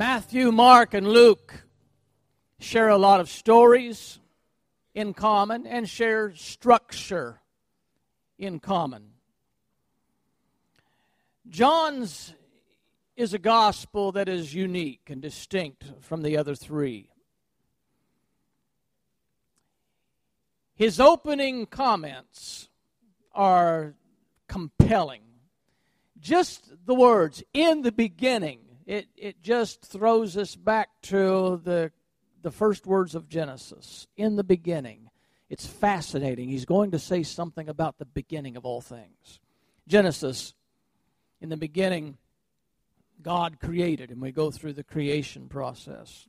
Matthew, Mark, and Luke share a lot of stories in common and share structure in common. John's is a gospel that is unique and distinct from the other three. His opening comments are compelling. Just the words, in the beginning, it, it just throws us back to the, the first words of Genesis. In the beginning. It's fascinating. He's going to say something about the beginning of all things. Genesis, in the beginning, God created, and we go through the creation process.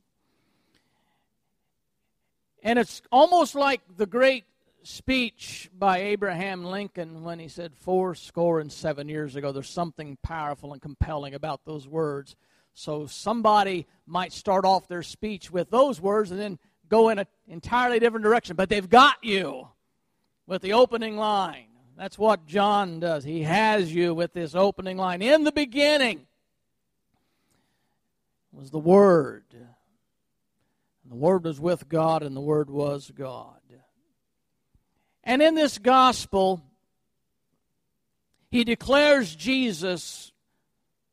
And it's almost like the great speech by Abraham Lincoln when he said, Four score and seven years ago, there's something powerful and compelling about those words. So somebody might start off their speech with those words and then go in an entirely different direction, but they've got you with the opening line. That's what John does. He has you with this opening line. In the beginning, was the Word. And the Word was with God, and the Word was God. And in this gospel, he declares Jesus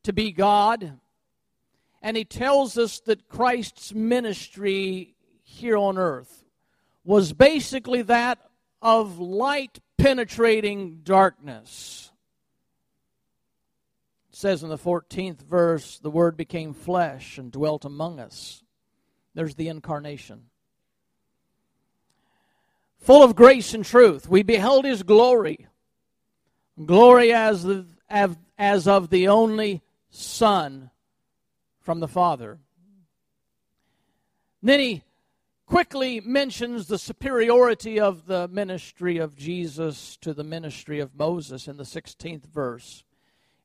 to be God, and he tells us that Christ's ministry here on earth was basically that of light penetrating darkness It says in the 14th verse, the Word became flesh and dwelt among us. There's the incarnation. Full of grace and truth, we beheld His glory. Glory as, as of the only Son from the Father. Then he quickly mentions the superiority of the ministry of Jesus to the ministry of Moses in the 16th verse.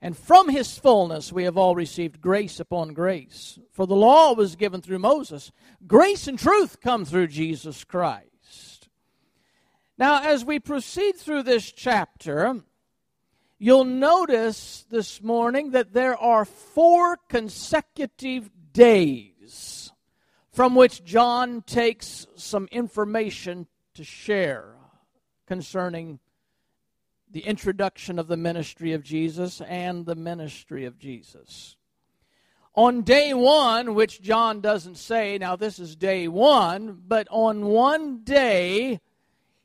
And from his fullness we have all received grace upon grace. For the law was given through Moses, grace and truth come through Jesus Christ. Now, as we proceed through this chapter, you'll notice this morning that there are four consecutive days from which John takes some information to share concerning the introduction of the ministry of Jesus and the ministry of Jesus. On day one, which John doesn't say, now this is day one, but on one day,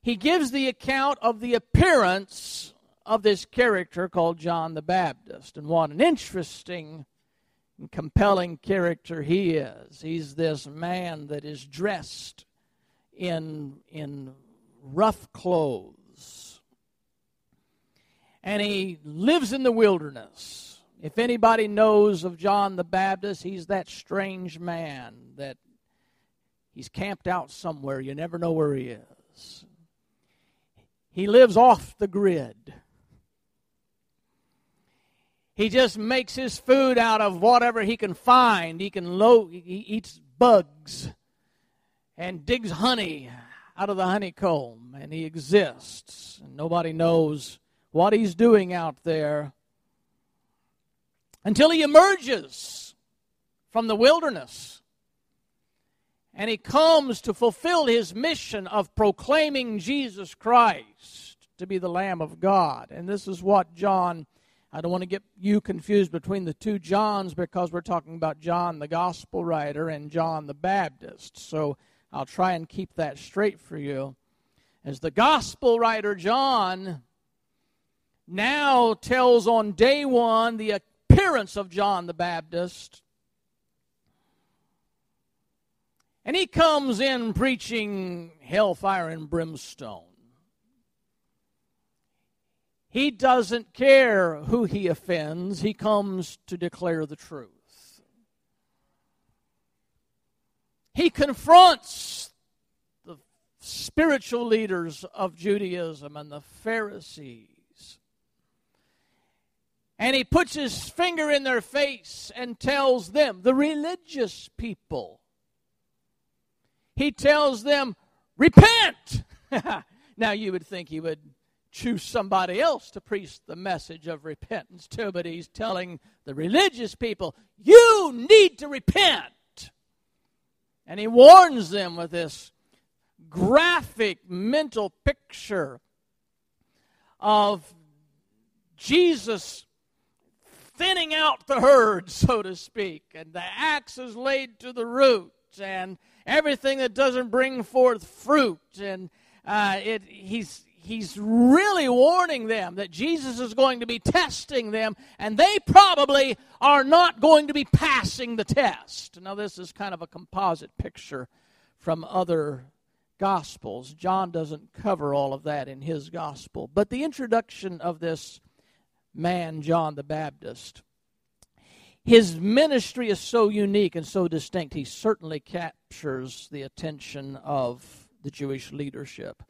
he gives the account of the appearance of this character called John the Baptist. And what an interesting and compelling character he is. He's this man that is dressed in, in rough clothes and he lives in the wilderness. If anybody knows of John the Baptist, he's that strange man that he's camped out somewhere. You never know where he is. He lives off the grid. He just makes his food out of whatever he can find. He can low, he eats bugs and digs honey out of the honeycomb, and he exists. And nobody knows what he's doing out there until he emerges from the wilderness and he comes to fulfill his mission of proclaiming Jesus Christ to be the Lamb of God. And this is what John, I don't want to get you confused between the two Johns because we're talking about John the Gospel writer and John the Baptist. So I'll try and keep that straight for you. As the Gospel writer John now tells on day one the appearance of John the Baptist. And he comes in preaching hellfire and brimstone. He doesn't care who he offends, he comes to declare the truth. He confronts the spiritual leaders of Judaism and the Pharisees. And he puts his finger in their face and tells them, the religious people, he tells them, repent. now you would think he would choose somebody else to preach the message of repentance to, but he's telling the religious people, you need to repent. And he warns them with this graphic mental picture of Jesus thinning out the herd, so to speak, and the axe is laid to the root, and everything that doesn't bring forth fruit, and uh, it, he's he's really warning them that Jesus is going to be testing them, and they probably are not going to be passing the test. Now, this is kind of a composite picture from other gospels. John doesn't cover all of that in his gospel, but the introduction of this man, John the Baptist, his ministry is so unique and so distinct, he certainly captures the attention of the Jewish leadership.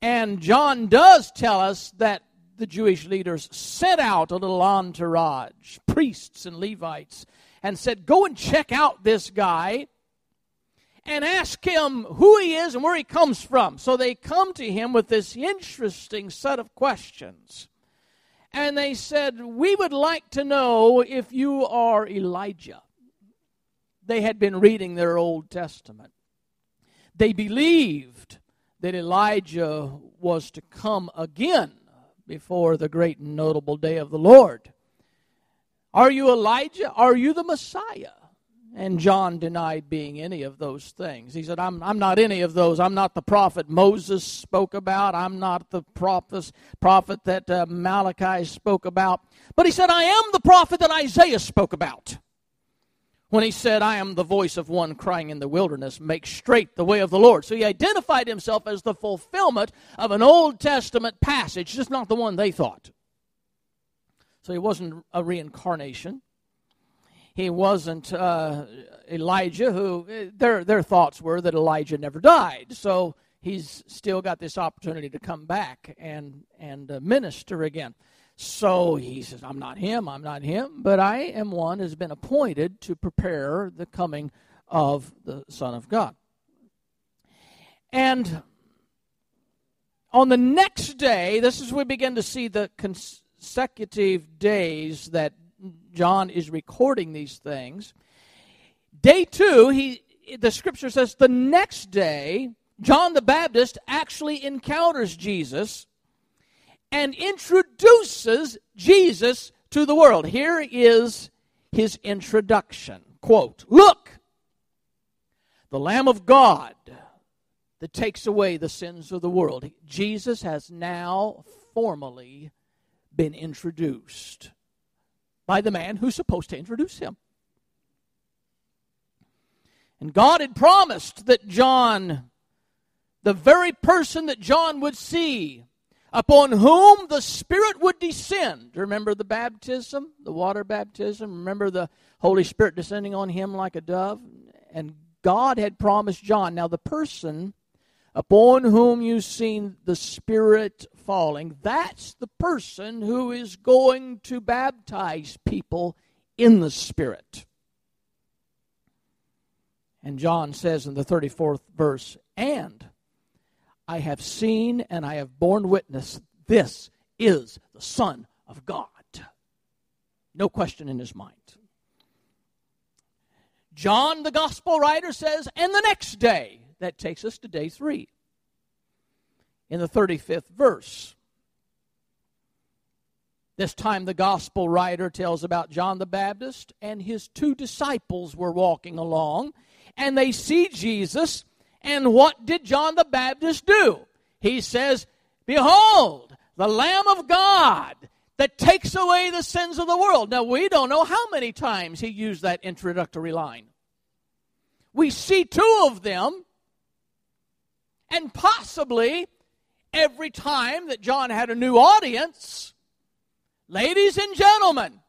And John does tell us that the Jewish leaders sent out a little entourage, priests and Levites, and said, Go and check out this guy and ask him who he is and where he comes from. So they come to him with this interesting set of questions. And they said, We would like to know if you are Elijah. They had been reading their Old Testament. They believed that Elijah was to come again before the great and notable day of the Lord. Are you Elijah? Are you the Messiah? And John denied being any of those things. He said, I'm, I'm not any of those. I'm not the prophet Moses spoke about. I'm not the prophet, prophet that uh, Malachi spoke about. But he said, I am the prophet that Isaiah spoke about when he said, I am the voice of one crying in the wilderness, make straight the way of the Lord. So he identified himself as the fulfillment of an Old Testament passage, just not the one they thought. So he wasn't a reincarnation. He wasn't uh, Elijah, who their, their thoughts were that Elijah never died. So he's still got this opportunity to come back and, and uh, minister again. So he says, I'm not him, I'm not him, but I am one who has been appointed to prepare the coming of the Son of God. And on the next day, this is we begin to see the consecutive days that John is recording these things. Day two, he the scripture says the next day, John the Baptist actually encounters Jesus and introduces Jesus to the world. Here is his introduction. Quote, Look, the Lamb of God that takes away the sins of the world. Jesus has now formally been introduced by the man who's supposed to introduce him. And God had promised that John, the very person that John would see, upon whom the Spirit would descend. Remember the baptism, the water baptism? Remember the Holy Spirit descending on him like a dove? And God had promised John. Now, the person upon whom you've seen the Spirit falling, that's the person who is going to baptize people in the Spirit. And John says in the 34th verse, and I have seen and I have borne witness this is the Son of God. No question in his mind. John, the gospel writer, says, and the next day. That takes us to day three. In the 35th verse. This time, the gospel writer tells about John the Baptist and his two disciples were walking along, and they see Jesus and what did John the Baptist do? He says, Behold, the Lamb of God that takes away the sins of the world. Now, we don't know how many times he used that introductory line. We see two of them, and possibly every time that John had a new audience, Ladies and gentlemen,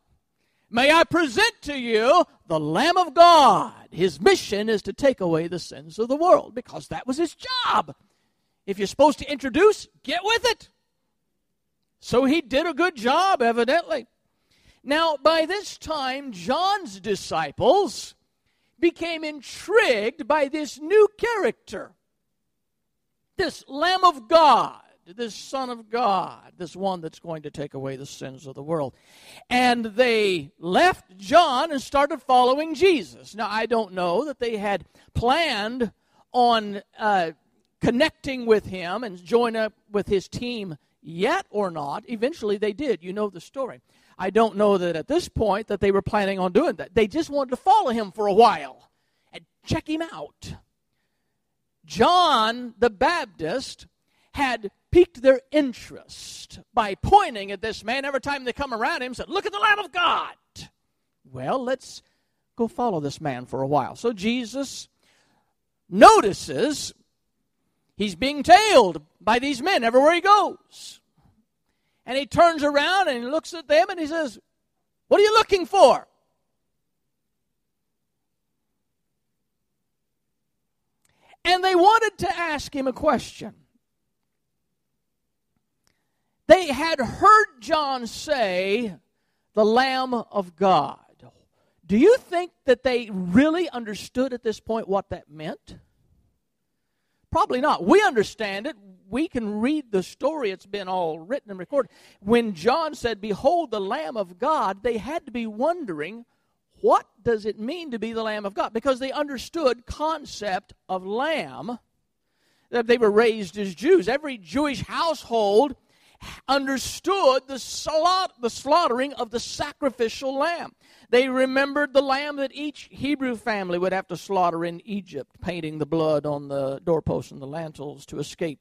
may I present to you the Lamb of God. His mission is to take away the sins of the world because that was his job. If you're supposed to introduce, get with it. So he did a good job, evidently. Now, by this time, John's disciples became intrigued by this new character, this Lamb of God, this Son of God, this one that's going to take away the sins of the world. And they left John and started following Jesus. Now, I don't know that they had planned on uh, connecting with him and join up with his team yet or not. Eventually they did. You know the story. I don't know that at this point that they were planning on doing that. They just wanted to follow him for a while and check him out. John the Baptist had piqued their interest by pointing at this man every time they come around him said, Look at the Lamb of God. Well, let's go follow this man for a while. So Jesus notices he's being tailed by these men everywhere he goes. And he turns around and he looks at them and he says, What are you looking for? And they wanted to ask him a question. They had heard John say, the Lamb of God. Do you think that they really understood at this point what that meant? Probably not. We understand it. We can read the story. It's been all written and recorded. When John said, Behold the Lamb of God, they had to be wondering, what does it mean to be the Lamb of God? Because they understood concept of lamb. That they were raised as Jews. Every Jewish household understood the, slaught, the slaughtering of the sacrificial lamb. They remembered the lamb that each Hebrew family would have to slaughter in Egypt, painting the blood on the doorposts and the lintels to escape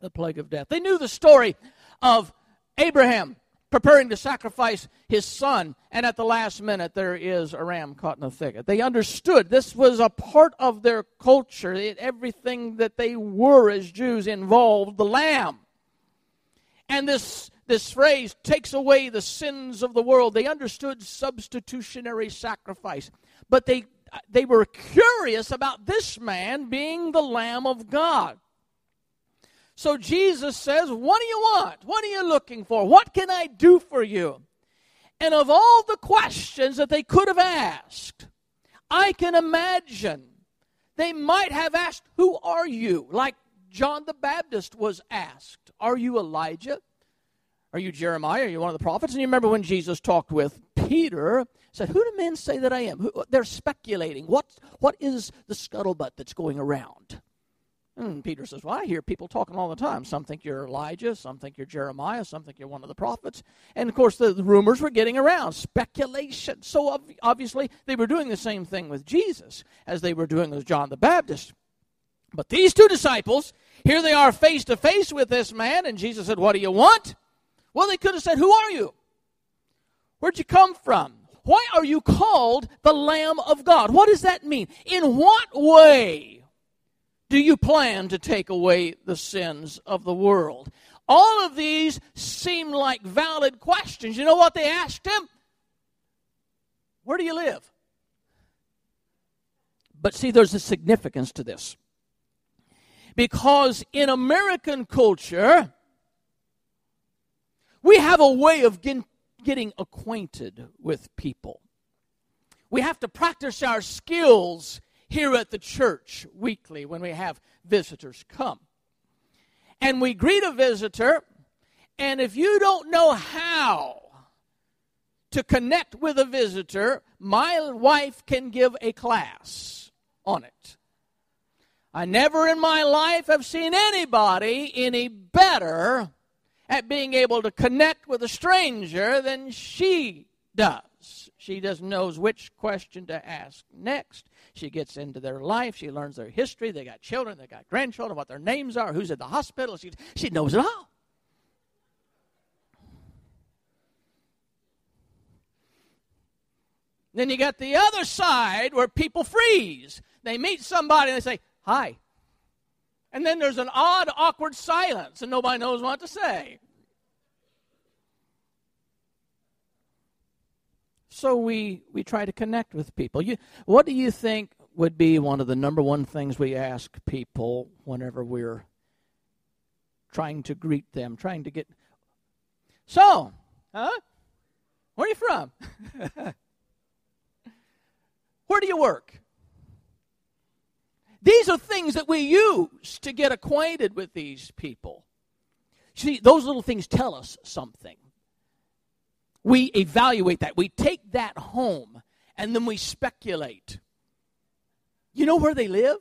the plague of death. They knew the story of Abraham preparing to sacrifice his son, and at the last minute there is a ram caught in a thicket. They understood this was a part of their culture. It, everything that they were as Jews involved the lamb. And this, this phrase takes away the sins of the world. They understood substitutionary sacrifice. But they, they were curious about this man being the Lamb of God. So Jesus says, What do you want? What are you looking for? What can I do for you? And of all the questions that they could have asked, I can imagine they might have asked, Who are you? Like John the Baptist was asked, Are you Elijah? Are you Jeremiah? Are you one of the prophets? And you remember when Jesus talked with Peter, said, Who do men say that I am? Who, they're speculating. What, what is the scuttlebutt that's going around? And Peter says, Well, I hear people talking all the time. Some think you're Elijah, some think you're Jeremiah, some think you're one of the prophets. And of course, the rumors were getting around, speculation. So obviously, they were doing the same thing with Jesus as they were doing with John the Baptist. But these two disciples, here they are face to face with this man, and Jesus said, What do you want? Well, they could have said, Who are you? Where'd you come from? Why are you called the Lamb of God? What does that mean? In what way do you plan to take away the sins of the world? All of these seem like valid questions. You know what they asked him? Where do you live? But see, there's a significance to this. Because in American culture, we have a way of get, getting acquainted with people. We have to practice our skills here at the church weekly when we have visitors come. And we greet a visitor, and if you don't know how to connect with a visitor, my wife can give a class on it. I never in my life have seen anybody any better at being able to connect with a stranger than she does. She just knows which question to ask next. She gets into their life. She learns their history. They got children. They got grandchildren. What their names are. Who's at the hospital. She, she knows it all. Then you got the other side where people freeze. They meet somebody and they say, Hi. And then there's an odd, awkward silence, and nobody knows what to say. So we, we try to connect with people. You, what do you think would be one of the number one things we ask people whenever we're trying to greet them, trying to get. So, huh? Where are you from? Where do you work? These are things that we use to get acquainted with these people. See, those little things tell us something. We evaluate that. We take that home and then we speculate. You know where they live?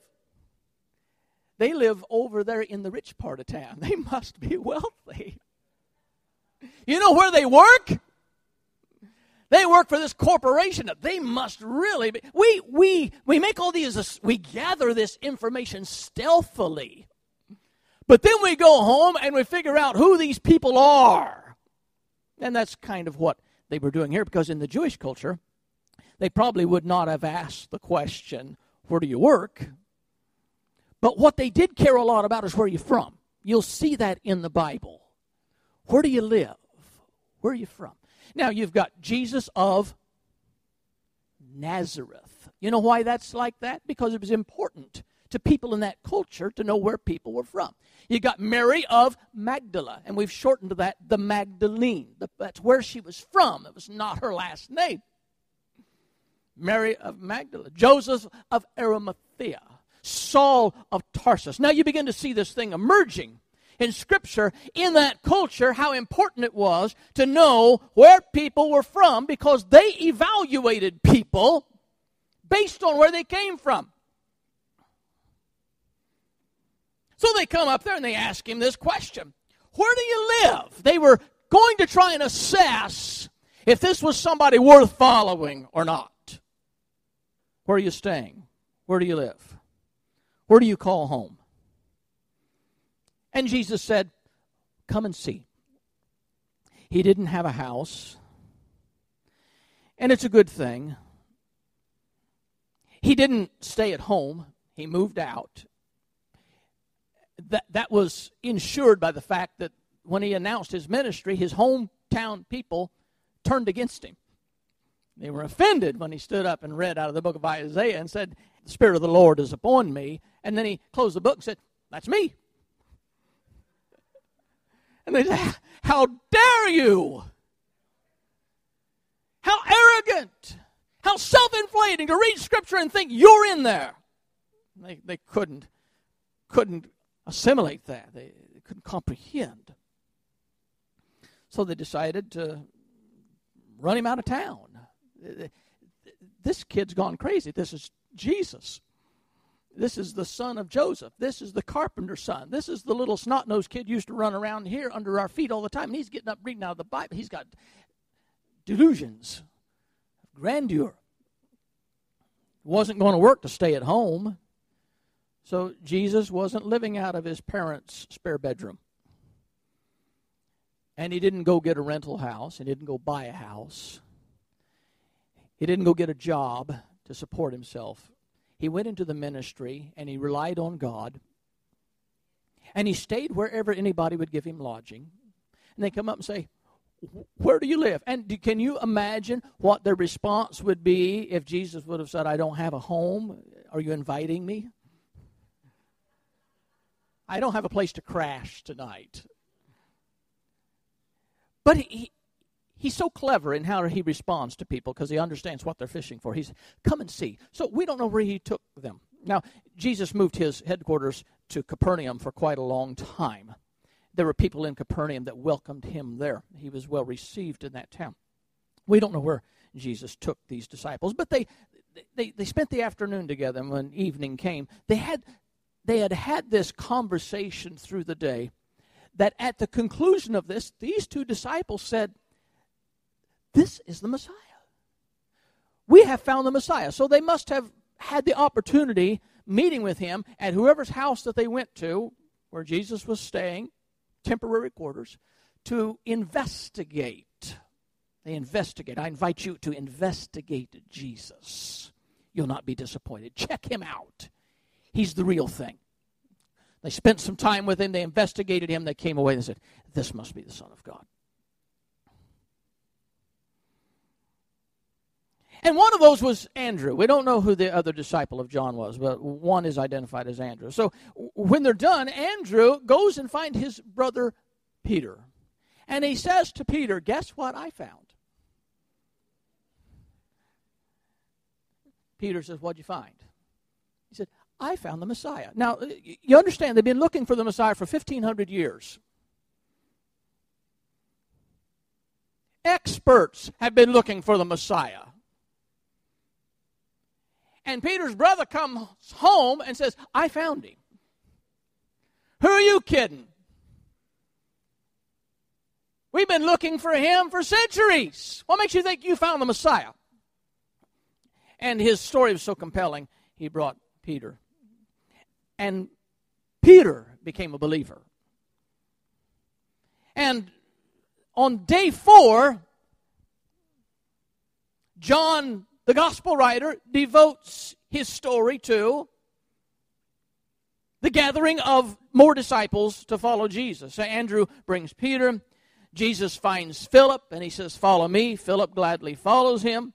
They live over there in the rich part of town. They must be wealthy. You know where they work? They work for this corporation. They must really be. We, we, we make all these, we gather this information stealthily. But then we go home and we figure out who these people are. And that's kind of what they were doing here because in the Jewish culture, they probably would not have asked the question, Where do you work? But what they did care a lot about is where you're from. You'll see that in the Bible. Where do you live? Where are you from? Now, you've got Jesus of Nazareth. You know why that's like that? Because it was important to people in that culture to know where people were from. You got Mary of Magdala, and we've shortened that the Magdalene. That's where she was from. It was not her last name. Mary of Magdala. Joseph of Arimathea. Saul of Tarsus. Now you begin to see this thing emerging in Scripture in that culture how important it was to know where people were from because they evaluated people based on where they came from. So they come up there and they ask him this question Where do you live? They were going to try and assess if this was somebody worth following or not. Where are you staying? Where do you live? Where do you call home? And Jesus said, Come and see. He didn't have a house, and it's a good thing. He didn't stay at home, he moved out. That, that was ensured by the fact that when he announced his ministry, his hometown people turned against him. They were offended when he stood up and read out of the book of Isaiah and said, The Spirit of the Lord is upon me. And then he closed the book and said, That's me. And they said, How dare you? How arrogant! How self inflating to read Scripture and think you're in there. They, they couldn't, couldn't assimilate that, they, they couldn't comprehend. So they decided to run him out of town. This kid's gone crazy. This is Jesus. This is the son of Joseph. This is the carpenter's son. This is the little snot nosed kid used to run around here under our feet all the time. And he's getting up reading out of the Bible. He's got delusions of grandeur. Wasn't going to work to stay at home. So Jesus wasn't living out of his parents' spare bedroom. And he didn't go get a rental house. He didn't go buy a house. He didn't go get a job to support himself. He went into the ministry and he relied on God. And he stayed wherever anybody would give him lodging. And they come up and say, Where do you live? And can you imagine what their response would be if Jesus would have said, I don't have a home? Are you inviting me? I don't have a place to crash tonight. But he, he's so clever in how he responds to people because he understands what they're fishing for. He's come and see. So we don't know where he took them. Now, Jesus moved his headquarters to Capernaum for quite a long time. There were people in Capernaum that welcomed him there. He was well received in that town. We don't know where Jesus took these disciples, but they they, they spent the afternoon together. And when evening came, they had they had had this conversation through the day that at the conclusion of this, these two disciples said, this is the Messiah. We have found the Messiah. So they must have had the opportunity meeting with him at whoever's house that they went to, where Jesus was staying, temporary quarters, to investigate. They investigate. I invite you to investigate Jesus. You'll not be disappointed. Check him out. He's the real thing. They spent some time with him. They investigated him. They came away and said, This must be the Son of God. And one of those was Andrew. We don't know who the other disciple of John was, but one is identified as Andrew. So when they're done, Andrew goes and finds his brother Peter. And he says to Peter, Guess what I found? Peter says, What'd you find? He said, I found the Messiah. Now, you understand, they've been looking for the Messiah for 1,500 years. Experts have been looking for the Messiah. And Peter's brother comes home and says, I found him. Who are you kidding? We've been looking for him for centuries. What makes you think you found the Messiah? And his story was so compelling, he brought Peter. And Peter became a believer. And on day four, John, the gospel writer, devotes his story to the gathering of more disciples to follow Jesus. So Andrew brings Peter. Jesus finds Philip and he says, Follow me. Philip gladly follows him.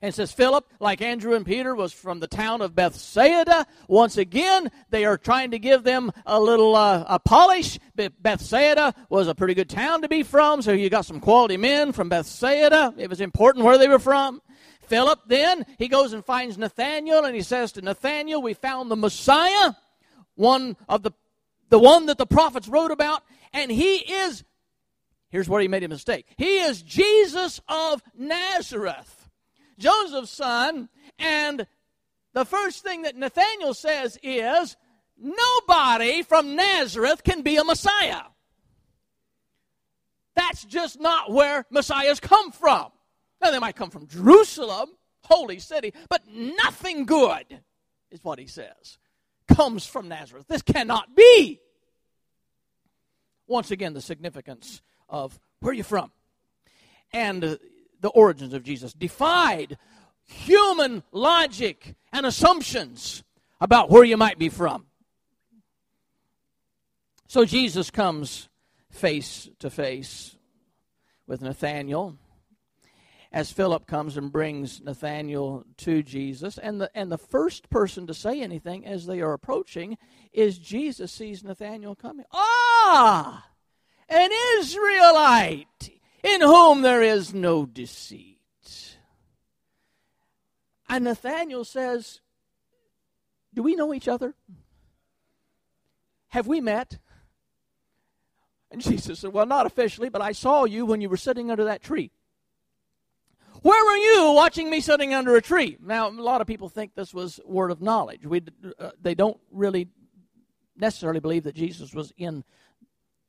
And says, Philip, like Andrew and Peter, was from the town of Bethsaida. Once again, they are trying to give them a little uh, a polish. Bethsaida was a pretty good town to be from, so you got some quality men from Bethsaida. It was important where they were from. Philip then, he goes and finds Nathanael, and he says to Nathanael, We found the Messiah, one of the the one that the prophets wrote about, and he is Here's where he made a mistake. He is Jesus of Nazareth, Joseph's son. And the first thing that Nathanael says is, Nobody from Nazareth can be a Messiah. That's just not where Messiahs come from. Now, they might come from Jerusalem, holy city, but nothing good, is what he says, comes from Nazareth. This cannot be. Once again, the significance of where are you from? And uh, the origins of Jesus defied human logic and assumptions about where you might be from. So Jesus comes face to face with Nathanael as Philip comes and brings Nathanael to Jesus. And the, and the first person to say anything as they are approaching is Jesus sees Nathanael coming. Ah! an Israelite in whom there is no deceit. And Nathanael says, Do we know each other? Have we met? And Jesus said, Well, not officially, but I saw you when you were sitting under that tree. Where were you watching me sitting under a tree? Now, a lot of people think this was word of knowledge. We, uh, they don't really necessarily believe that Jesus was in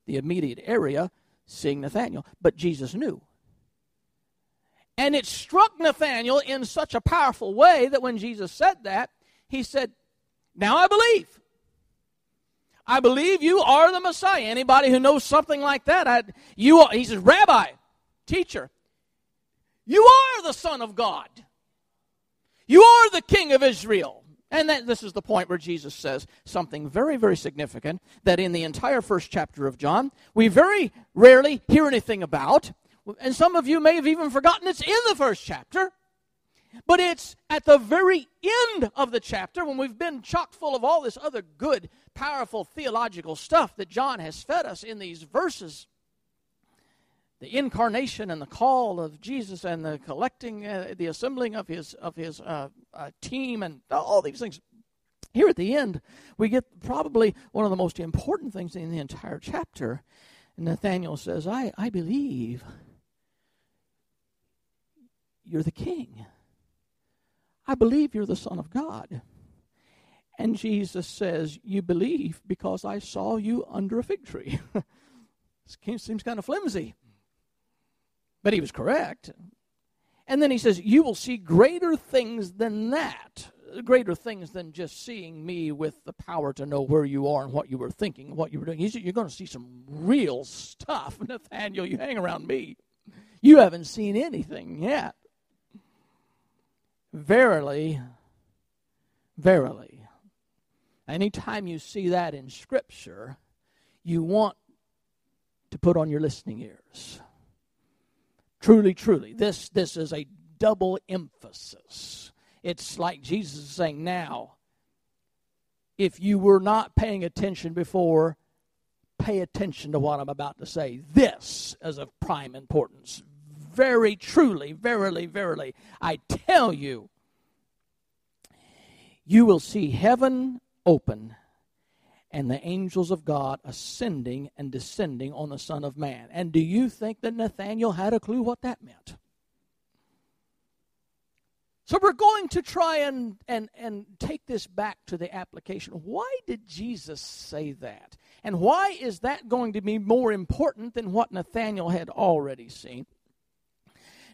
the immediate area seeing Nathanael, but Jesus knew. And it struck Nathanael in such a powerful way that when Jesus said that, he said, Now I believe. I believe you are the Messiah. Anybody who knows something like that, I, you are, he says, Rabbi, teacher, you are the Son of God. You are the King of Israel. And that, this is the point where Jesus says something very, very significant that in the entire first chapter of John, we very rarely hear anything about. And some of you may have even forgotten it's in the first chapter. But it's at the very end of the chapter when we've been chock full of all this other good, powerful theological stuff that John has fed us in these verses the incarnation and the call of Jesus and the collecting, uh, the assembling of his of his uh, uh, team and all these things. Here at the end, we get probably one of the most important things in the entire chapter. And Nathanael says, "I I believe you're the King. I believe you're the Son of God." And Jesus says, "You believe because I saw you under a fig tree." seems kind of flimsy. But he was correct. And then he says, You will see greater things than that. Greater things than just seeing me with the power to know where you are and what you were thinking, what you were doing. Said, You're going to see some real stuff. Nathanael, you hang around me. You haven't seen anything yet. Verily, verily. Anytime you see that in Scripture, you want to put on your listening ears Truly, truly, this, this is a double emphasis. It's like Jesus is saying, now, if you were not paying attention before, pay attention to what I'm about to say. This is of prime importance. Very truly, verily, verily, I tell you, you will see heaven open and the angels of God ascending and descending on the Son of Man. And do you think that Nathanael had a clue what that meant? So we're going to try and, and, and take this back to the application. Why did Jesus say that? And why is that going to be more important than what Nathanael had already seen?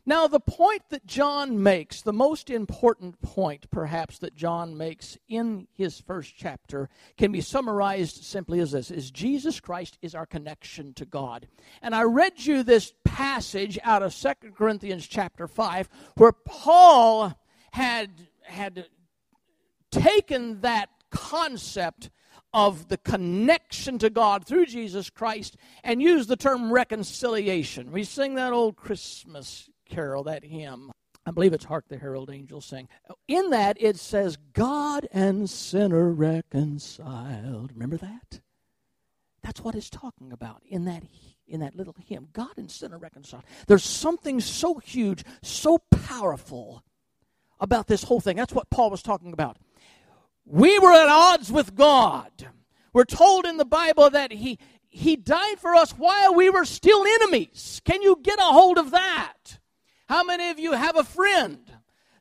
Now, the point that John makes, the most important point perhaps that John makes in his first chapter, can be summarized simply as this is Jesus Christ is our connection to God. And I read you this passage out of Second Corinthians chapter 5, where Paul had had taken that concept of the connection to God through Jesus Christ and used the term reconciliation. We sing that old Christmas carol, that hymn. I believe it's Hark the Herald Angels Sing. In that it says, God and sinner reconciled. Remember that? That's what it's talking about in that in that little hymn. God and sinner reconciled. There's something so huge, so powerful about this whole thing. That's what Paul was talking about. We were at odds with God. We're told in the Bible that he he died for us while we were still enemies. Can you get a hold of that? How many of you have a friend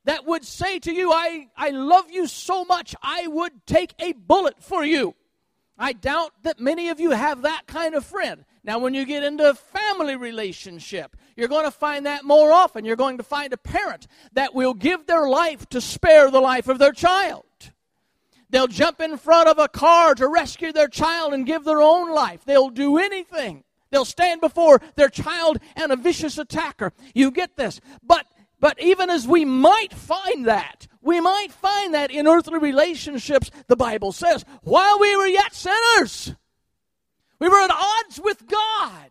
that would say to you, I, I love you so much, I would take a bullet for you? I doubt that many of you have that kind of friend. Now, when you get into a family relationship, you're going to find that more often. You're going to find a parent that will give their life to spare the life of their child. They'll jump in front of a car to rescue their child and give their own life. They'll do anything They'll stand before their child and a vicious attacker. You get this. But but even as we might find that, we might find that in earthly relationships, the Bible says, while we were yet sinners, we were at odds with God.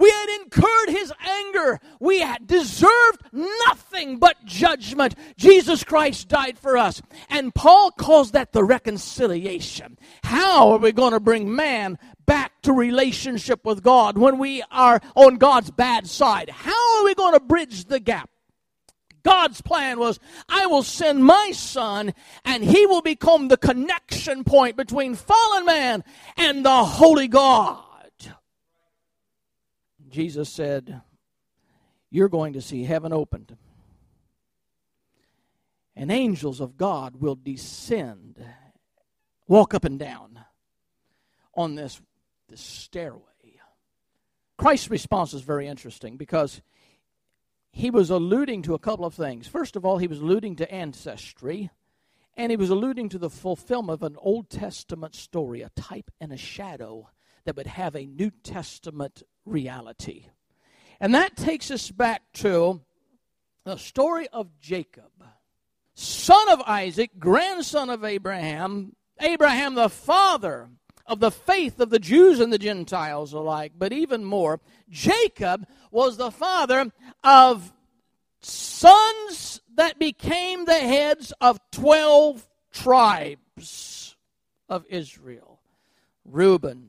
We had incurred his anger. We had deserved nothing but judgment. Jesus Christ died for us. And Paul calls that the reconciliation. How are we going to bring man to relationship with God when we are on God's bad side? How are we going to bridge the gap? God's plan was, I will send my son, and he will become the connection point between fallen man and the holy God. Jesus said, You're going to see heaven opened, and angels of God will descend, walk up and down on this, this stairway. Christ's response is very interesting because he was alluding to a couple of things. First of all, he was alluding to ancestry, and he was alluding to the fulfillment of an Old Testament story, a type and a shadow that would have a New Testament reality. And that takes us back to the story of Jacob, son of Isaac, grandson of Abraham, Abraham the father of the faith of the Jews and the Gentiles alike, but even more, Jacob was the father of sons that became the heads of 12 tribes of Israel. Reuben,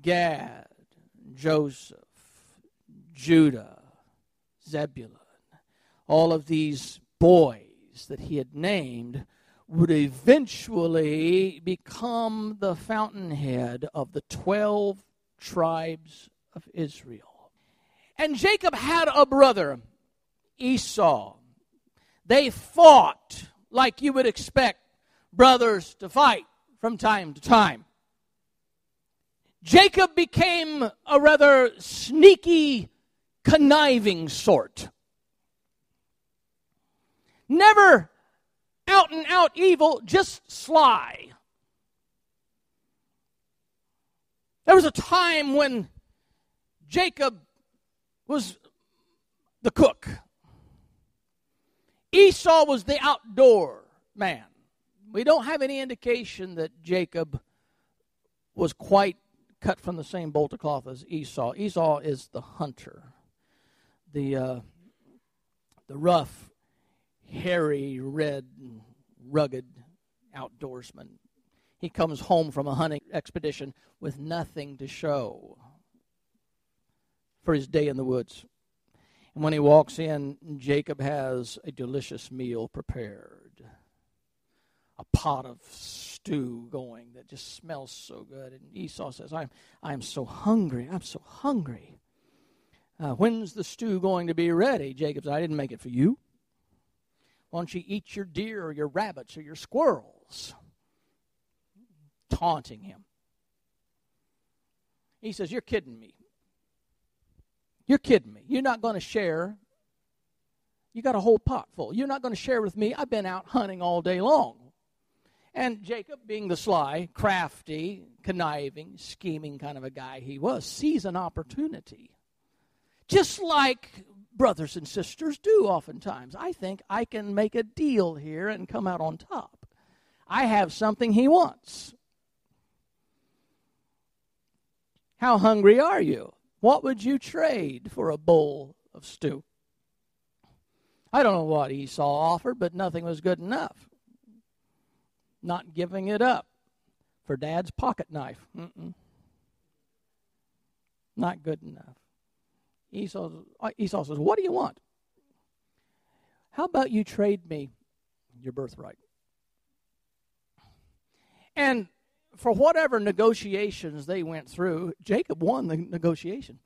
Gad, Joseph, Judah, Zebulun, all of these boys that he had named would eventually become the fountainhead of the 12 tribes of Israel. And Jacob had a brother, Esau. They fought like you would expect brothers to fight from time to time. Jacob became a rather sneaky, conniving sort. Never out and out evil, just sly. There was a time when Jacob was the cook. Esau was the outdoor man. We don't have any indication that Jacob was quite cut from the same bolt of cloth as Esau. Esau is the hunter, the uh, the rough, hairy, red, rugged outdoorsman. He comes home from a hunting expedition with nothing to show for his day in the woods. And when he walks in, Jacob has a delicious meal prepared a pot of stew going that just smells so good. And Esau says, I'm, I'm so hungry. I'm so hungry. Uh, when's the stew going to be ready? Jacob said, I didn't make it for you. Why don't you eat your deer or your rabbits or your squirrels? Taunting him. He says, You're kidding me. You're kidding me. You're not going to share. You got a whole pot full. You're not going to share with me. I've been out hunting all day long. And Jacob, being the sly, crafty, conniving, scheming kind of a guy he was, sees an opportunity. Just like brothers and sisters do oftentimes. I think I can make a deal here and come out on top. I have something he wants. How hungry are you? What would you trade for a bowl of stew? I don't know what Esau offered, but nothing was good enough not giving it up for dad's pocket knife. Mm-mm. Not good enough. Esau, uh, Esau says, What do you want? How about you trade me your birthright? And for whatever negotiations they went through, Jacob won the negotiation.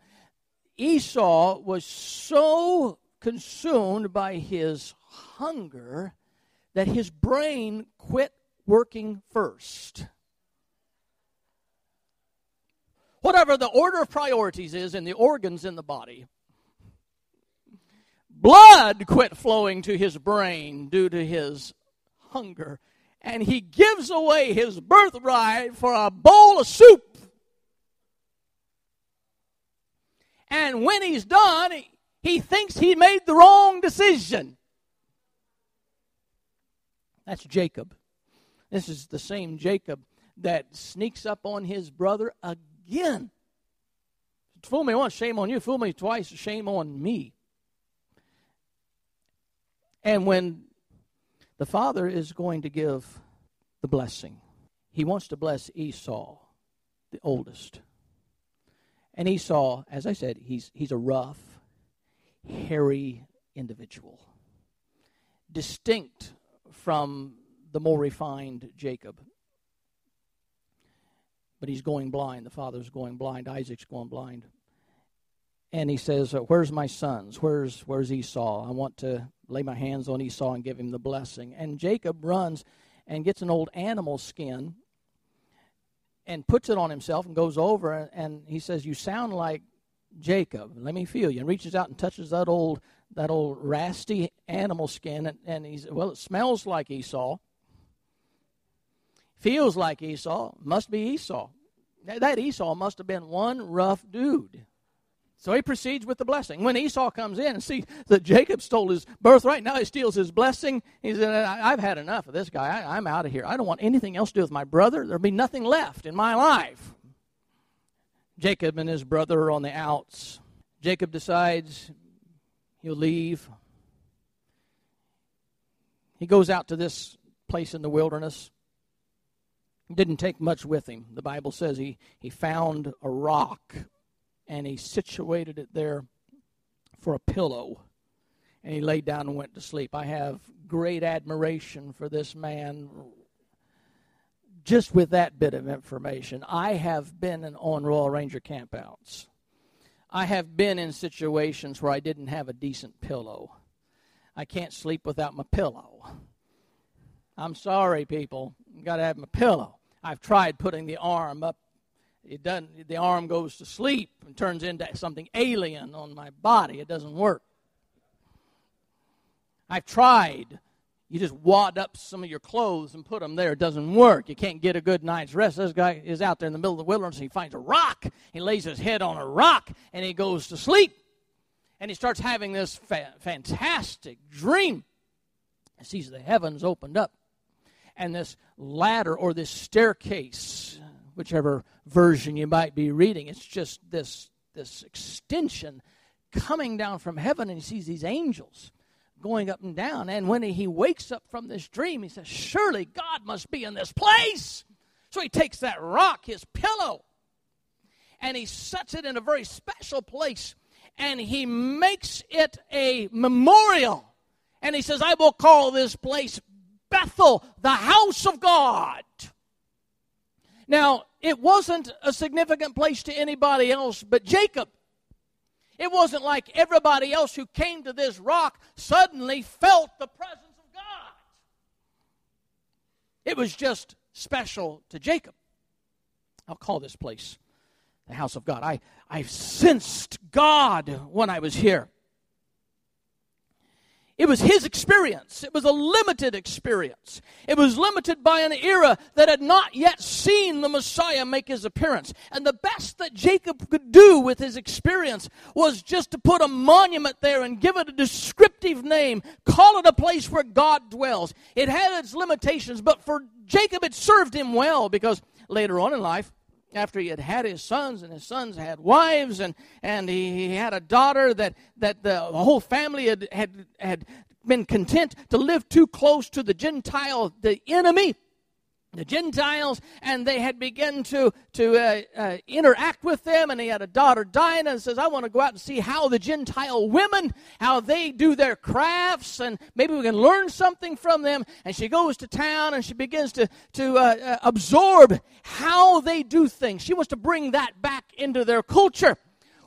Esau was so consumed by his hunger that his brain quit working first. Whatever the order of priorities is in the organs in the body, blood quit flowing to his brain due to his hunger, and he gives away his birthright for a bowl of soup. And when he's done, he thinks he made the wrong decision. That's Jacob. This is the same Jacob that sneaks up on his brother again. Fool me once, shame on you. Fool me twice, shame on me. And when the father is going to give the blessing, he wants to bless Esau, the oldest. And Esau, as I said, he's, he's a rough, hairy individual, distinct from the more refined Jacob. But he's going blind. The father's going blind. Isaac's going blind. And he says, uh, Where's my sons? Where's, where's Esau? I want to lay my hands on Esau and give him the blessing. And Jacob runs and gets an old animal skin and puts it on himself and goes over and, he says, You sound like Jacob. Let me feel you. And reaches out and touches that old that old rasty animal skin and, and he's well it smells like Esau feels like Esau, must be Esau. That Esau must have been one rough dude. So he proceeds with the blessing. When Esau comes in and sees that Jacob stole his birthright, now he steals his blessing. He said, I've had enough of this guy. I, am out of here. I don't want anything else to do with my brother. There'll be nothing left in my life. Jacob and his brother are on the outs. Jacob decides he'll leave. He goes out to this place in the wilderness didn't take much with him. The Bible says he, he found a rock and he situated it there for a pillow. And he laid down and went to sleep. I have great admiration for this man just with that bit of information. I have been on Royal Ranger campouts. I have been in situations where I didn't have a decent pillow. I can't sleep without my pillow. I'm sorry, people. I've got to have my pillow. I've tried putting the arm up. It doesn't. The arm goes to sleep and turns into something alien on my body. It doesn't work. I've tried. You just wad up some of your clothes and put them there. It doesn't work. You can't get a good night's rest. This guy is out there in the middle of the wilderness. He finds a rock. He lays his head on a rock and he goes to sleep. And he starts having this fa- fantastic dream. He sees the heavens opened up and this ladder or this staircase, whichever version you might be reading, it's just this, this extension coming down from heaven, and he sees these angels going up and down. And when he wakes up from this dream, he says, Surely God must be in this place. So he takes that rock, his pillow, and he sets it in a very special place and he makes it a memorial. And he says, I will call this place Bethel, the house of God. Now, it wasn't a significant place to anybody else but Jacob. It wasn't like everybody else who came to this rock suddenly felt the presence of God. It was just special to Jacob. I'll call this place the house of God. I, I sensed God when I was here. It was his experience. It was a limited experience. It was limited by an era that had not yet seen the Messiah make his appearance. And the best that Jacob could do with his experience was just to put a monument there and give it a descriptive name, call it a place where God dwells. It had its limitations, but for Jacob it served him well because later on in life, after he had had his sons and his sons had wives and, and he, he had a daughter that, that the whole family had, had, had been content to live too close to the Gentile, the enemy the Gentiles, and they had begun to, to uh, uh, interact with them. And he had a daughter, Dinah, and says, I want to go out and see how the Gentile women, how they do their crafts, and maybe we can learn something from them. And she goes to town and she begins to, to uh, uh absorb how they do things. She wants to bring that back into their culture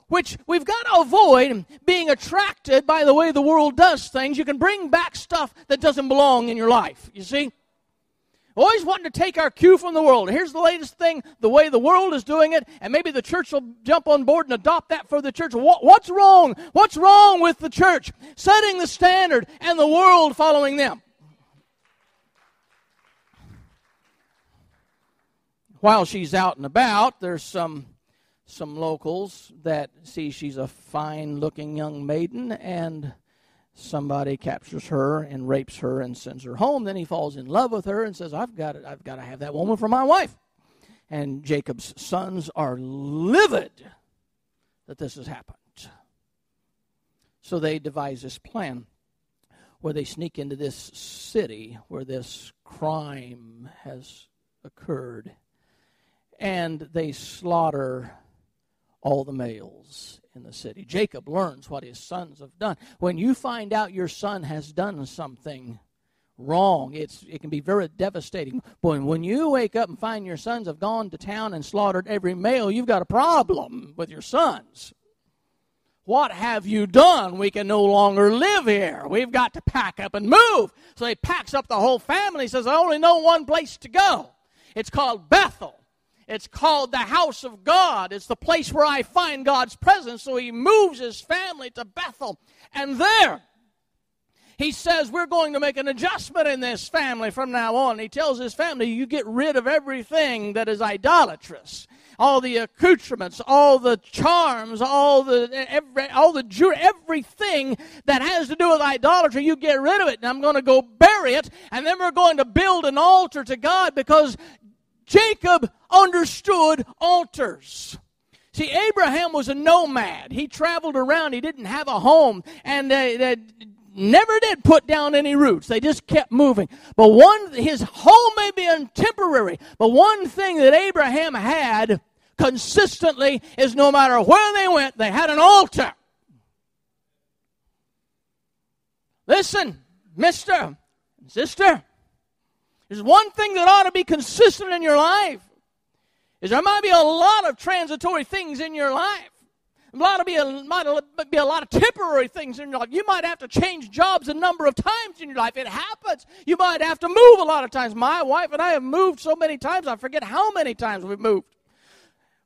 which we've got to avoid being attracted by the way the world does things. You can bring back stuff that doesn't belong in your life, you see? Always wanting to take our cue from the world. Here's the latest thing, the way the world is doing it, and maybe the church will jump on board and adopt that for the church. What, what's wrong? What's wrong with the church? Setting the standard and the world following them. While she's out and about, there's some some locals that see she's a fine looking young maiden and somebody captures her and rapes her and sends her home. Then he falls in love with her and says, I've got it. I've got to have that woman for my wife. And Jacob's sons are livid that this has happened. So they devise this plan where they sneak into this city where this crime has occurred and they slaughter all the males in the city. Jacob learns what his sons have done. When you find out your son has done something wrong, it's, it can be very devastating. But when you wake up and find your sons have gone to town and slaughtered every male, you've got a problem with your sons. What have you done? We can no longer live here. We've got to pack up and move. So he packs up the whole family, says, I only know one place to go. It's called Bethel. It's called the house of God. It's the place where I find God's presence. So he moves his family to Bethel. And there, he says, We're going to make an adjustment in this family from now on. He tells his family, You get rid of everything that is idolatrous. All the accoutrements, all the charms, all the every, all the jewelry, everything that has to do with idolatry, you get rid of it. And I'm going to go bury it, and then we're going to build an altar to God because Jacob understood altars. See, Abraham was a nomad. He traveled around. He didn't have a home, and they, they never did put down any roots. They just kept moving. But one, his home may be temporary, but one thing that Abraham had consistently is no matter where they went, they had an altar. Listen, mister, sister, there's one thing that ought to be consistent in your life. Is there might be a lot of transitory things in your life. A lot of be a, might be a lot of temporary things in your life. You might have to change jobs a number of times in your life. It happens. You might have to move a lot of times. My wife and I have moved so many times, I forget how many times we've moved.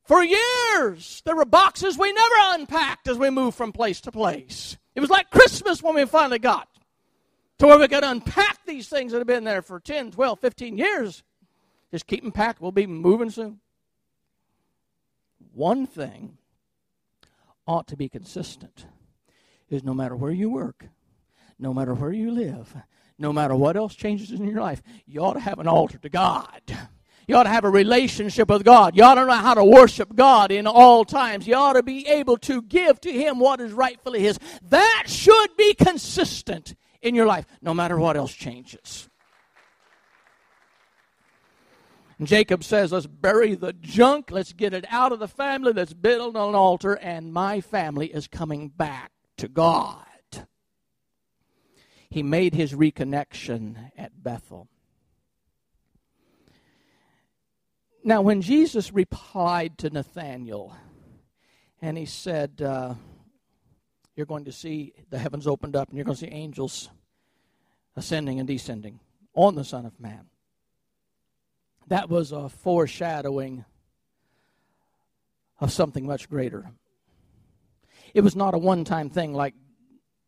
For years, there were boxes we never unpacked as we moved from place to place. It was like Christmas when we finally got to where we could unpack these things that have been there for 10, 12, 15 years. Just keep them packed. We'll be moving soon. One thing ought to be consistent is no matter where you work, no matter where you live, no matter what else changes in your life, you ought to have an altar to God. You ought to have a relationship with God. You ought to know how to worship God in all times. You ought to be able to give to Him what is rightfully His. That should be consistent in your life, no matter what else changes. And Jacob says, Let's bury the junk, let's get it out of the family, let's build an altar, and my family is coming back to God. He made his reconnection at Bethel. Now, when Jesus replied to Nathanael, and he said, uh, You're going to see the heavens opened up, and you're going to see angels ascending and descending on the Son of Man. That was a foreshadowing of something much greater. It was not a one time thing like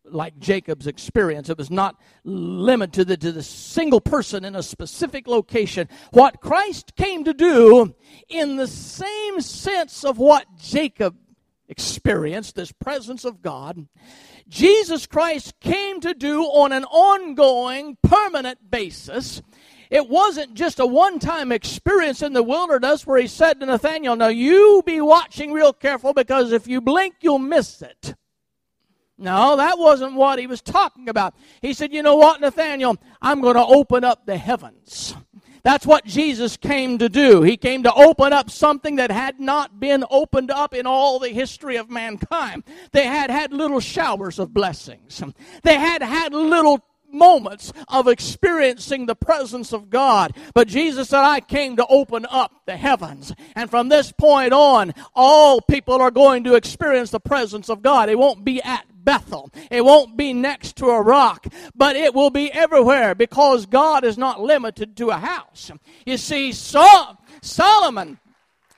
like Jacob's experience. It was not limited to the, to the single person in a specific location. What Christ came to do, in the same sense of what Jacob experienced, this presence of God, Jesus Christ came to do on an ongoing, permanent basis. It wasn't just a one time experience in the wilderness where he said to Nathanael, Now you be watching real careful because if you blink, you'll miss it. No, that wasn't what he was talking about. He said, You know what, Nathanael? I'm going to open up the heavens. That's what Jesus came to do. He came to open up something that had not been opened up in all the history of mankind. They had had little showers of blessings. They had had little moments of experiencing the presence of God. But Jesus said, I came to open up the heavens. And from this point on, all people are going to experience the presence of God. It won't be at Bethel. It won't be next to a rock, but it will be everywhere because God is not limited to a house. You see, Sol- Solomon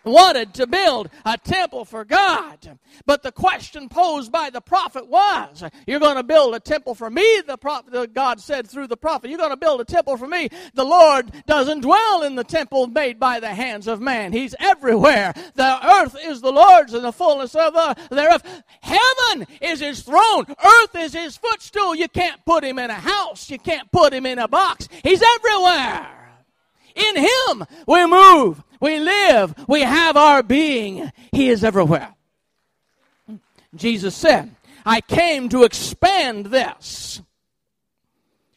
wanted to build a temple for God. But the question posed by the prophet was, You're going to build a temple for me? The prophet, God said through the prophet, You're going to build a temple for me. The Lord doesn't dwell in the temple made by the hands of man. He's everywhere. The earth is the Lord's and the fullness of the, thereof. Heaven is his throne. Earth is his footstool. You can't put him in a house. You can't put him in a box. He's everywhere. In him we move we live. We have our being. He is everywhere. Jesus said, I came to expand this.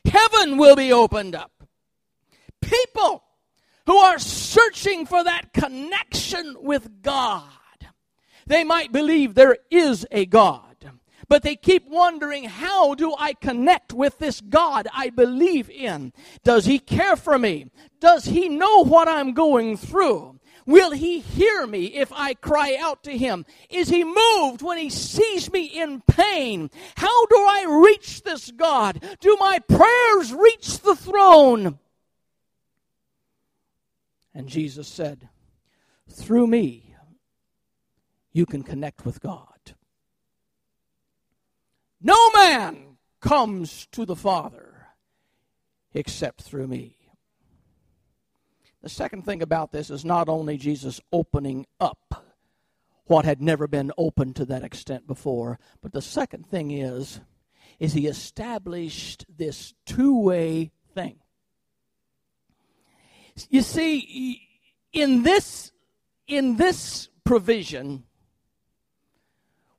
Heaven will be opened up. People who are searching for that connection with God, they might believe there is a God but they keep wondering how do I connect with this God I believe in? Does He care for me? Does He know what I'm going through? Will He hear me if I cry out to Him? Is He moved when He sees me in pain? How do I reach this God? Do my prayers reach the throne? And Jesus said, Through me, you can connect with God. No man comes to the Father except through me. The second thing about this is not only Jesus opening up what had never been opened to that extent before, but the second thing is is he established this two-way thing. You see in this in this provision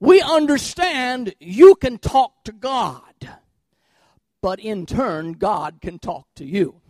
we understand you can talk to God, but in turn, God can talk to you.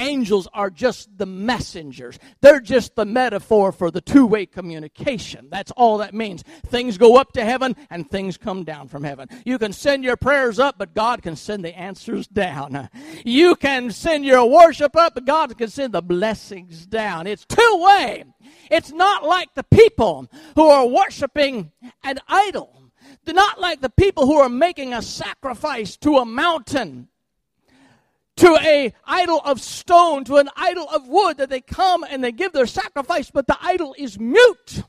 Angels are just the messengers. They're just the metaphor for the two way communication. That's all that means. Things go up to heaven and things come down from heaven. You can send your prayers up, but God can send the answers down. You can send your worship up, but God can send the blessings down. It's two way. It's not like the people who are worshiping an idol. They're not like the people who are making a sacrifice to a mountain to a idol of stone, to an idol of wood, that they come and they give their sacrifice, but the idol is mute.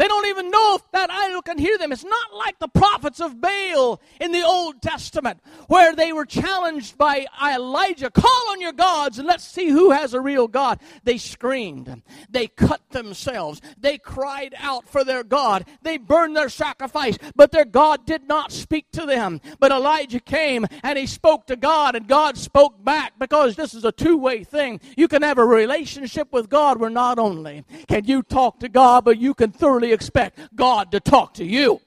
They don't even know if that idol can hear them. It's not like the prophets of Baal in the Old Testament, where they were challenged by Elijah call on your gods and let's see who has a real God. They screamed. They cut themselves. They cried out for their God. They burned their sacrifice, but their God did not speak to them. But Elijah came and he spoke to God, and God spoke back because this is a two way thing. You can have a relationship with God where not only can you talk to God, but you can thoroughly expect God to talk to you.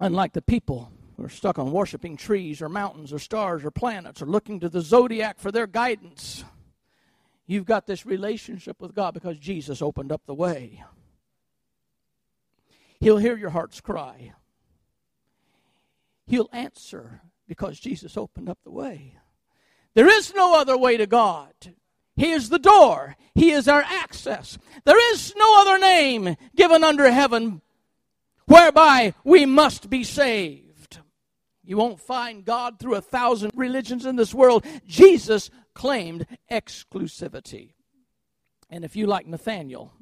Unlike the people who are stuck on worshiping trees or mountains or stars or planets or looking to the zodiac for their guidance, you've got this relationship with God because Jesus opened up the way. He'll hear your heart's cry. He'll answer because Jesus opened up the way. There is no other way to God. He is the door. He is our access. There is no other name given under heaven whereby we must be saved. You won't find God through a thousand religions in this world. Jesus claimed exclusivity. And if you, like Nathanael,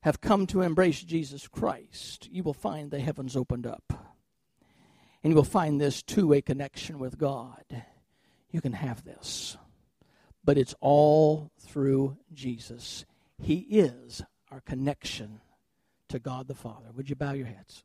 have come to embrace Jesus Christ, you will find the heavens opened up. And you will find this two way connection with God. You can have this. But it's all through Jesus. He is our connection to God the Father. Would you bow your heads?